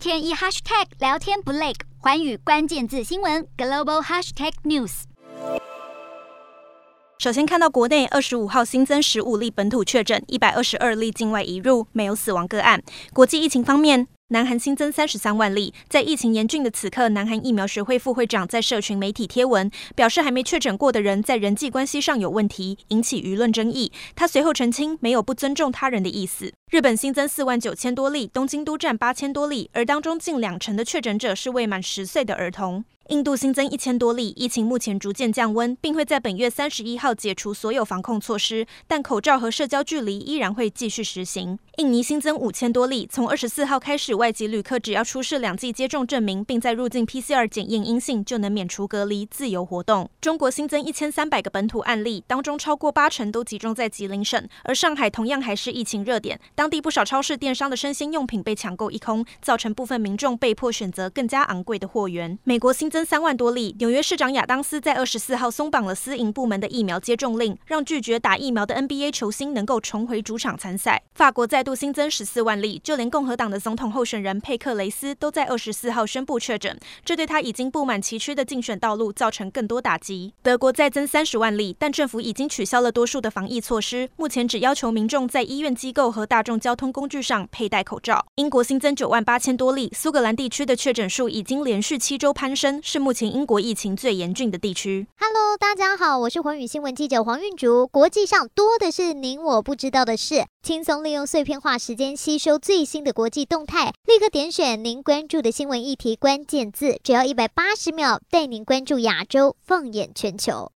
天一 hashtag 聊天不累，环宇关键字新闻 global hashtag news。首先看到国内二十五号新增十五例本土确诊，一百二十二例境外移入，没有死亡个案。国际疫情方面。南韩新增三十三万例，在疫情严峻的此刻，南韩疫苗学会副会长在社群媒体贴文表示，还没确诊过的人在人际关系上有问题，引起舆论争议。他随后澄清，没有不尊重他人的意思。日本新增四万九千多例，东京都占八千多例，而当中近两成的确诊者是未满十岁的儿童。印度新增一千多例，疫情目前逐渐降温，并会在本月三十一号解除所有防控措施，但口罩和社交距离依然会继续实行。印尼新增五千多例，从二十四号开始，外籍旅客只要出示两剂接种证明，并在入境 PCR 检验阴性，就能免除隔离，自由活动。中国新增一千三百个本土案例，当中超过八成都集中在吉林省，而上海同样还是疫情热点，当地不少超市、电商的生鲜用品被抢购一空，造成部分民众被迫选择更加昂贵的货源。美国新增。三万多例。纽约市长亚当斯在二十四号松绑了私营部门的疫苗接种令，让拒绝打疫苗的 NBA 球星能够重回主场参赛。法国再度新增十四万例，就连共和党的总统候选人佩克雷斯都在二十四号宣布确诊，这对他已经布满崎岖的竞选道路造成更多打击。德国再增三十万例，但政府已经取消了多数的防疫措施，目前只要求民众在医院机构和大众交通工具上佩戴口罩。英国新增九万八千多例，苏格兰地区的确诊数已经连续七周攀升。是目前英国疫情最严峻的地区。Hello，大家好，我是寰宇新闻记者黄韵竹。国际上多的是您我不知道的事，轻松利用碎片化时间吸收最新的国际动态，立刻点选您关注的新闻议题关键字，只要一百八十秒，带您关注亚洲，放眼全球。